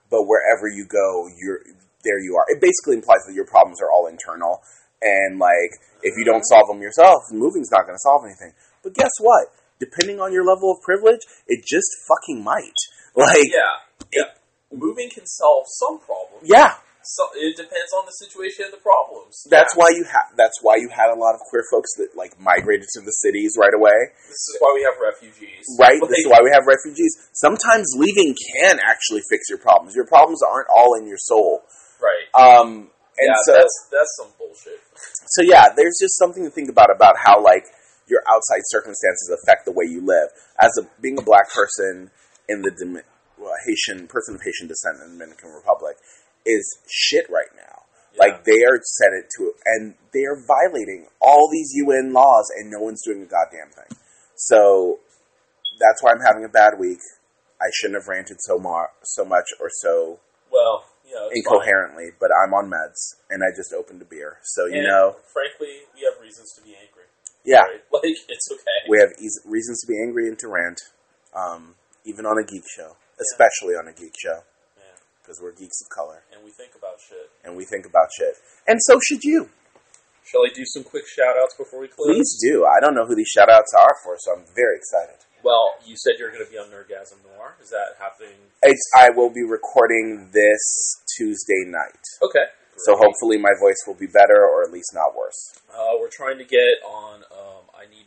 but wherever you go, you're there you are. It basically implies that your problems are all internal. And like, if you don't solve them yourself, moving's not going to solve anything. But guess what? Depending on your level of privilege, it just fucking might. Like, yeah. Yeah. Moving can solve some problems. yeah, So it depends on the situation and the problems. That's Yeah. why you had. That's why you had a lot of queer folks that like migrated to the cities right away. This is why we have refugees. Right. Like, this is why we have refugees. Sometimes leaving can actually fix your problems. Your problems aren't all in your soul. Right. Um. And yeah, so, that's that's some bullshit. so yeah, there's just something to think about about how like your outside circumstances affect the way you live. As a being a black person in the Haitian person of Haitian descent in the Dominican Republic is shit right now. Yeah. Like they are set it to, and they are violating all these UN laws, and no one's doing a goddamn thing. So that's why I'm having a bad week. I shouldn't have ranted so mar- so much or so well, you know, it's fine. incoherently, but I'm on meds, and I just opened a beer. So you And know, frankly, we have reasons to be angry. yeah, Right? Like it's okay. we have eas reasons to be angry and to rant, um, even on a geek show, especially on a geek show, Yeah. Because we're geeks of color And we think about shit. and we think about shit, and so should you. Shall I do some quick shout outs before we close? Please do. I don't know who these shout outs are for, so I'm very excited. Well, you said you're going to be on Nerdgasm Noir. Is that happening? It's, I will be recording this Tuesday night, Okay. so hopefully my voice will be better or at least not worse. Uh, we're trying to get on. Um,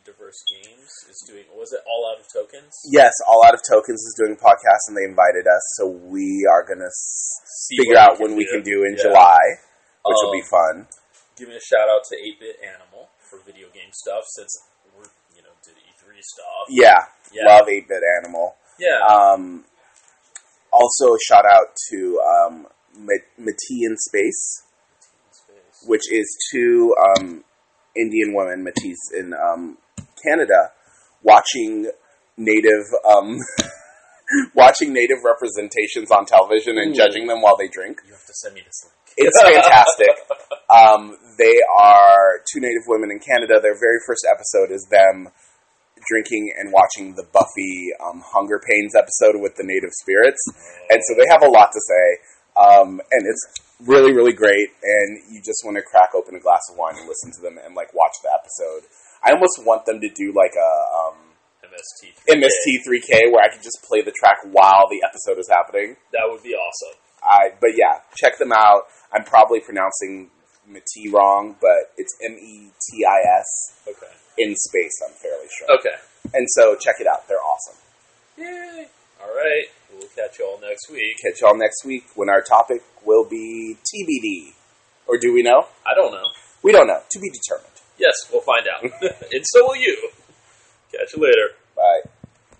diverse games. Is doing. Was it all out of tokens? Yes, All Out of Tokens is doing a podcast, and they invited us, so we are going to See figure out when we can do in Yeah. July, which will Um, be fun. Giving a shout out to 8-Bit Animal for video game stuff since we're you know did E3 stuff. Yeah, Yeah. love 8 Bit Animal. Yeah. Um, also, a shout out to um, Ma- Métis in Space, Space. which is two um, Indian women, Matisse in um, Canada, watching native um, watching native representations on television and Ooh. judging them while they drink. You have to send me this link. It's fantastic. um, they are two native women in Canada. Their very first episode is them drinking and watching the Buffy um, Hunger Pains episode with the native spirits, and so they have a lot to say. Um, and it's really, really great. And you just want to crack open a glass of wine and listen to them and like watch the episode. I almost want them to do like a um, MST. MST3K where I can just play the track while the episode is happening. That would be awesome. I but yeah, check them out. I'm probably pronouncing Meti wrong, but it's M E T I S Okay. in space. I'm fairly sure. Okay. And so check it out. They're awesome. Yay. All right. We'll catch you all next week. Catch y'all next week when our topic will be TBD. Or do we know? I don't know. We don't know. To be determined. Yes, we'll find out. and so will you. Catch you later. Bye.